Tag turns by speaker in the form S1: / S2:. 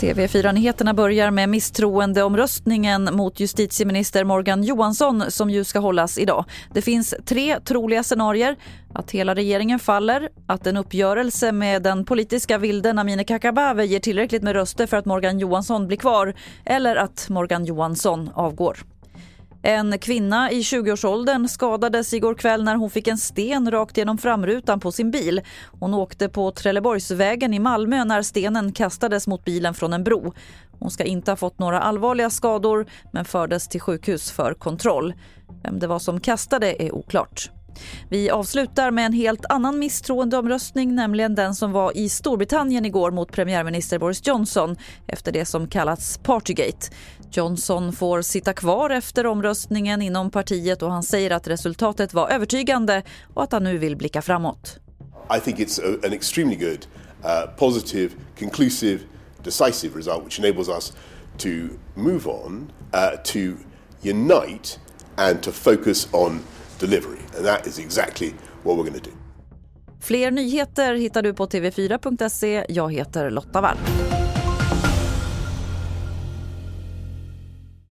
S1: TV4-nyheterna börjar med misstroendeomröstningen mot justitieminister Morgan Johansson som ju ska hållas idag. Det finns tre troliga scenarier. Att hela regeringen faller, att en uppgörelse med den politiska vilden Amineh Kakabaveh ger tillräckligt med röster för att Morgan Johansson blir kvar eller att Morgan Johansson avgår. En kvinna i 20-årsåldern skadades igår kväll när hon fick en sten rakt genom framrutan på sin bil. Hon åkte på Trelleborgsvägen i Malmö när stenen kastades mot bilen från en bro. Hon ska inte ha fått några allvarliga skador men fördes till sjukhus för kontroll. Vem det var som kastade är oklart. Vi avslutar med en helt annan misstroendeomröstning, nämligen den som var i Storbritannien igår mot premiärminister Boris Johnson efter det som kallats Partygate. Johnson får sitta kvar efter omröstningen inom partiet och han säger att resultatet var övertygande och att han nu vill blicka framåt.
S2: I think it's an extremely good, uh, positive, conclusive, decisive result which enables us to move on, uh, to unite and to focus on delivery. And that is exactly what we're going to do.
S1: Fler nyheter hittar du på tv4.se. Jag heter Lotta Wall.